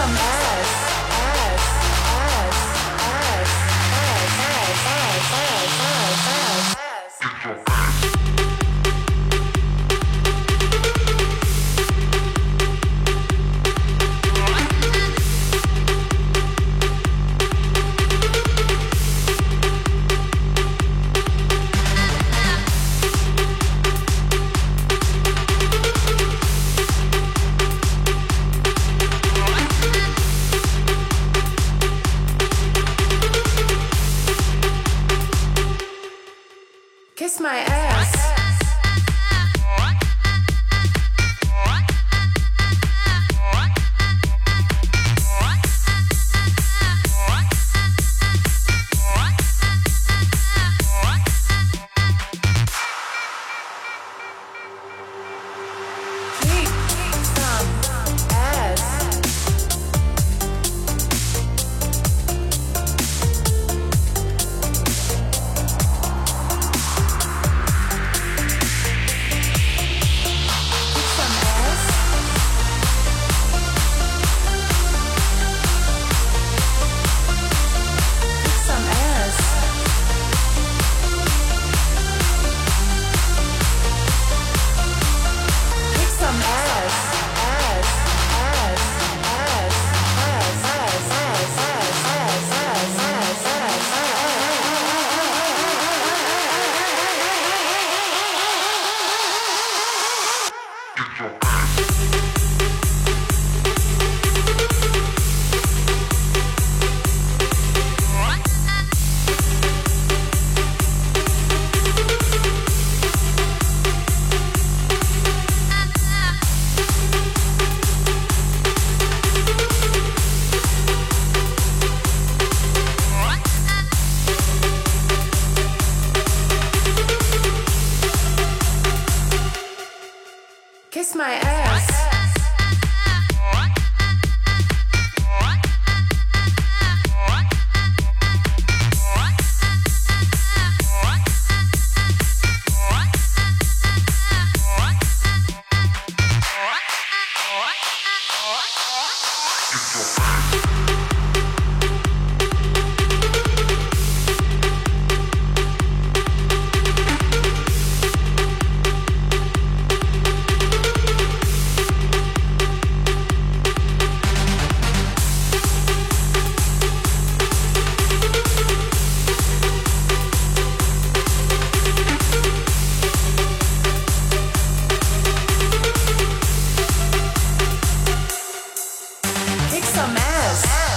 some ass. My ass. a mess.